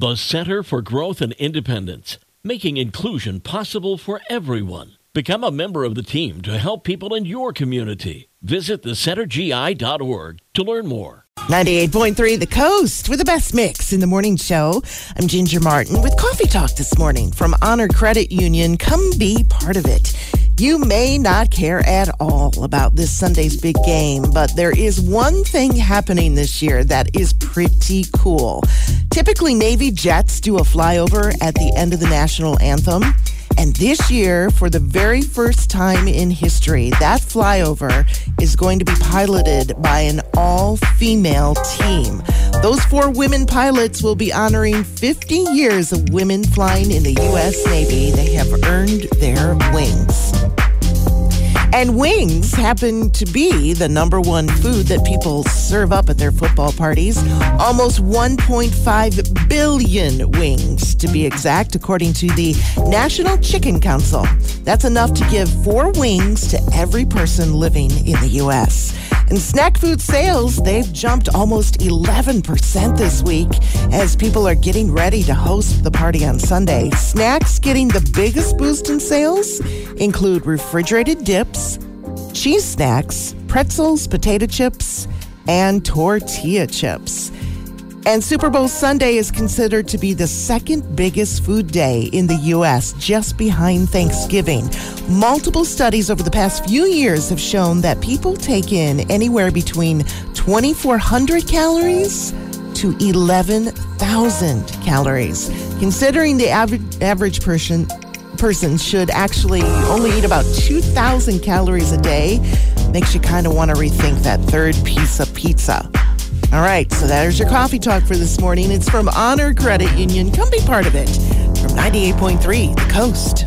The Center for Growth and Independence, making inclusion possible for everyone. Become a member of the team to help people in your community. Visit thecentergi.org to learn more. 98.3 The Coast with the best mix in the morning show. I'm Ginger Martin with Coffee Talk this morning from Honor Credit Union. Come be part of it. You may not care at all about this Sunday's big game, but there is one thing happening this year that is pretty cool. Typically, Navy jets do a flyover at the end of the national anthem. And this year, for the very first time in history, that flyover is going to be piloted by an all female team. Those four women pilots will be honoring 50 years of women flying in the U.S. Navy. They have earned their wings. And wings happen to be the number one food that people serve up at their football parties. Almost 1.5 billion wings, to be exact, according to the National Chicken Council. That's enough to give four wings to every person living in the U.S. And snack food sales, they've jumped almost 11% this week as people are getting ready to host the party on Sunday. Snacks getting the biggest boost in sales include refrigerated dips, cheese snacks, pretzels, potato chips, and tortilla chips. And Super Bowl Sunday is considered to be the second biggest food day in the U.S., just behind Thanksgiving. Multiple studies over the past few years have shown that people take in anywhere between 2,400 calories to 11,000 calories. Considering the average, average person person should actually only eat about 2,000 calories a day, makes you kind of want to rethink that third piece of pizza. All right, so there's your coffee talk for this morning. It's from Honor Credit Union. Come be part of it from 98.3 The Coast.